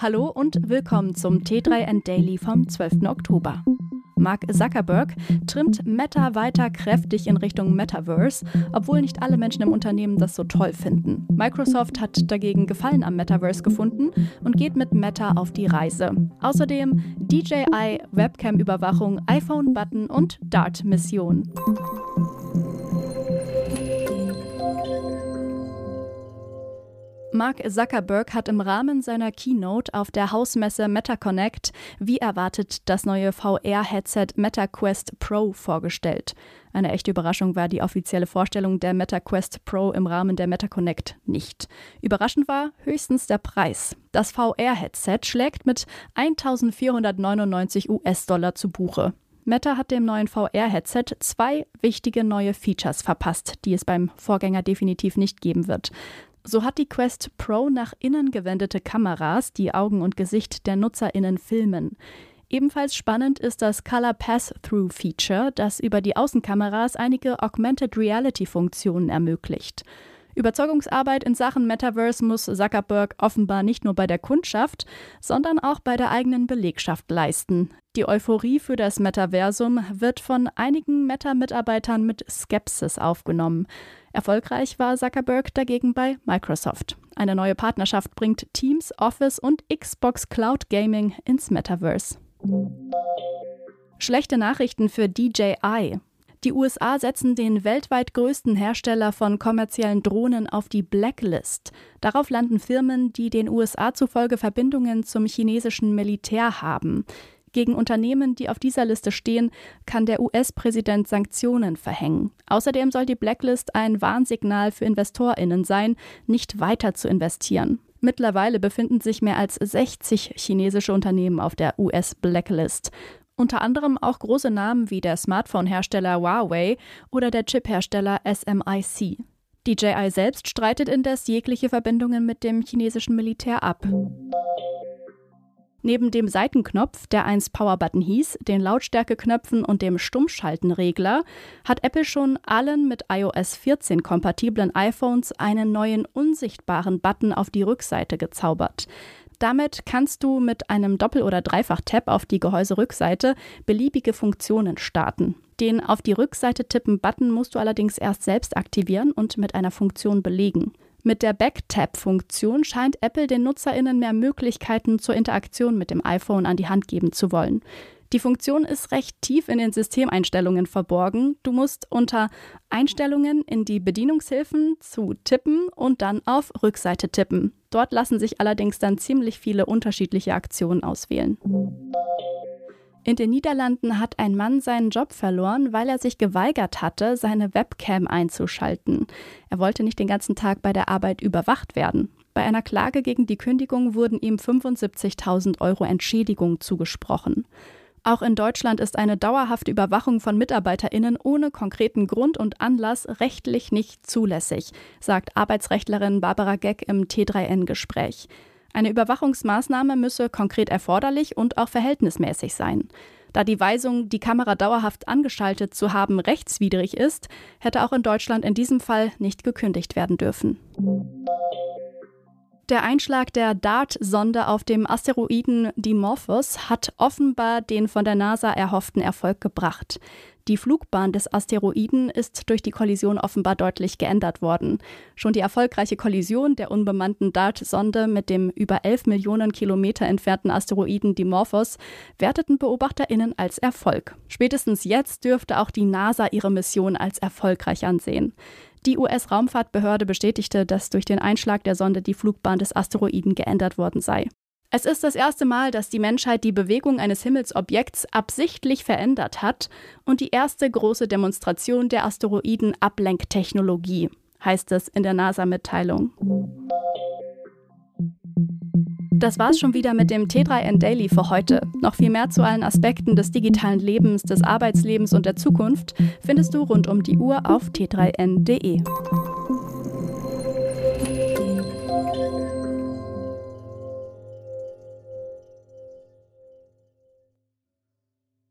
Hallo und willkommen zum T3N Daily vom 12. Oktober. Mark Zuckerberg trimmt Meta weiter kräftig in Richtung Metaverse, obwohl nicht alle Menschen im Unternehmen das so toll finden. Microsoft hat dagegen Gefallen am Metaverse gefunden und geht mit Meta auf die Reise. Außerdem DJI, Webcam-Überwachung, iPhone-Button und Dart-Mission. Mark Zuckerberg hat im Rahmen seiner Keynote auf der Hausmesse MetaConnect wie erwartet das neue VR-Headset MetaQuest Pro vorgestellt. Eine echte Überraschung war die offizielle Vorstellung der MetaQuest Pro im Rahmen der MetaConnect nicht. Überraschend war höchstens der Preis. Das VR-Headset schlägt mit 1499 US-Dollar zu Buche. Meta hat dem neuen VR-Headset zwei wichtige neue Features verpasst, die es beim Vorgänger definitiv nicht geben wird. So hat die Quest Pro nach innen gewendete Kameras, die Augen und Gesicht der NutzerInnen filmen. Ebenfalls spannend ist das Color Pass-Through Feature, das über die Außenkameras einige Augmented Reality-Funktionen ermöglicht. Überzeugungsarbeit in Sachen Metaverse muss Zuckerberg offenbar nicht nur bei der Kundschaft, sondern auch bei der eigenen Belegschaft leisten. Die Euphorie für das Metaversum wird von einigen Meta-Mitarbeitern mit Skepsis aufgenommen. Erfolgreich war Zuckerberg dagegen bei Microsoft. Eine neue Partnerschaft bringt Teams, Office und Xbox Cloud Gaming ins Metaverse. Schlechte Nachrichten für DJI. Die USA setzen den weltweit größten Hersteller von kommerziellen Drohnen auf die Blacklist. Darauf landen Firmen, die den USA zufolge Verbindungen zum chinesischen Militär haben. Gegen Unternehmen, die auf dieser Liste stehen, kann der US-Präsident Sanktionen verhängen. Außerdem soll die Blacklist ein Warnsignal für Investorinnen sein, nicht weiter zu investieren. Mittlerweile befinden sich mehr als 60 chinesische Unternehmen auf der US-Blacklist. Unter anderem auch große Namen wie der Smartphone-Hersteller Huawei oder der Chip-Hersteller SMIC. DJI selbst streitet indes jegliche Verbindungen mit dem chinesischen Militär ab. Neben dem Seitenknopf, der einst Powerbutton hieß, den Lautstärkeknöpfen und dem Stummschaltenregler, hat Apple schon allen mit iOS 14 kompatiblen iPhones einen neuen unsichtbaren Button auf die Rückseite gezaubert. Damit kannst du mit einem Doppel- oder Dreifach-Tab auf die Gehäuserückseite beliebige Funktionen starten. Den auf die Rückseite tippen Button musst du allerdings erst selbst aktivieren und mit einer Funktion belegen. Mit der Backtap-Funktion scheint Apple den NutzerInnen mehr Möglichkeiten zur Interaktion mit dem iPhone an die Hand geben zu wollen. Die Funktion ist recht tief in den Systemeinstellungen verborgen. Du musst unter Einstellungen in die Bedienungshilfen zu tippen und dann auf Rückseite tippen. Dort lassen sich allerdings dann ziemlich viele unterschiedliche Aktionen auswählen. In den Niederlanden hat ein Mann seinen Job verloren, weil er sich geweigert hatte, seine Webcam einzuschalten. Er wollte nicht den ganzen Tag bei der Arbeit überwacht werden. Bei einer Klage gegen die Kündigung wurden ihm 75.000 Euro Entschädigung zugesprochen. Auch in Deutschland ist eine dauerhafte Überwachung von MitarbeiterInnen ohne konkreten Grund und Anlass rechtlich nicht zulässig, sagt Arbeitsrechtlerin Barbara Geck im T3N-Gespräch. Eine Überwachungsmaßnahme müsse konkret erforderlich und auch verhältnismäßig sein. Da die Weisung, die Kamera dauerhaft angeschaltet zu haben, rechtswidrig ist, hätte auch in Deutschland in diesem Fall nicht gekündigt werden dürfen. Der Einschlag der DART-Sonde auf dem Asteroiden Dimorphos hat offenbar den von der NASA erhofften Erfolg gebracht. Die Flugbahn des Asteroiden ist durch die Kollision offenbar deutlich geändert worden. Schon die erfolgreiche Kollision der unbemannten DART-Sonde mit dem über 11 Millionen Kilometer entfernten Asteroiden Dimorphos werteten BeobachterInnen als Erfolg. Spätestens jetzt dürfte auch die NASA ihre Mission als erfolgreich ansehen. Die US-Raumfahrtbehörde bestätigte, dass durch den Einschlag der Sonde die Flugbahn des Asteroiden geändert worden sei. Es ist das erste Mal, dass die Menschheit die Bewegung eines Himmelsobjekts absichtlich verändert hat und die erste große Demonstration der Asteroiden-Ablenktechnologie, heißt es in der NASA-Mitteilung. Das war's schon wieder mit dem T3N Daily für heute. Noch viel mehr zu allen Aspekten des digitalen Lebens, des Arbeitslebens und der Zukunft findest du rund um die Uhr auf t3n.de.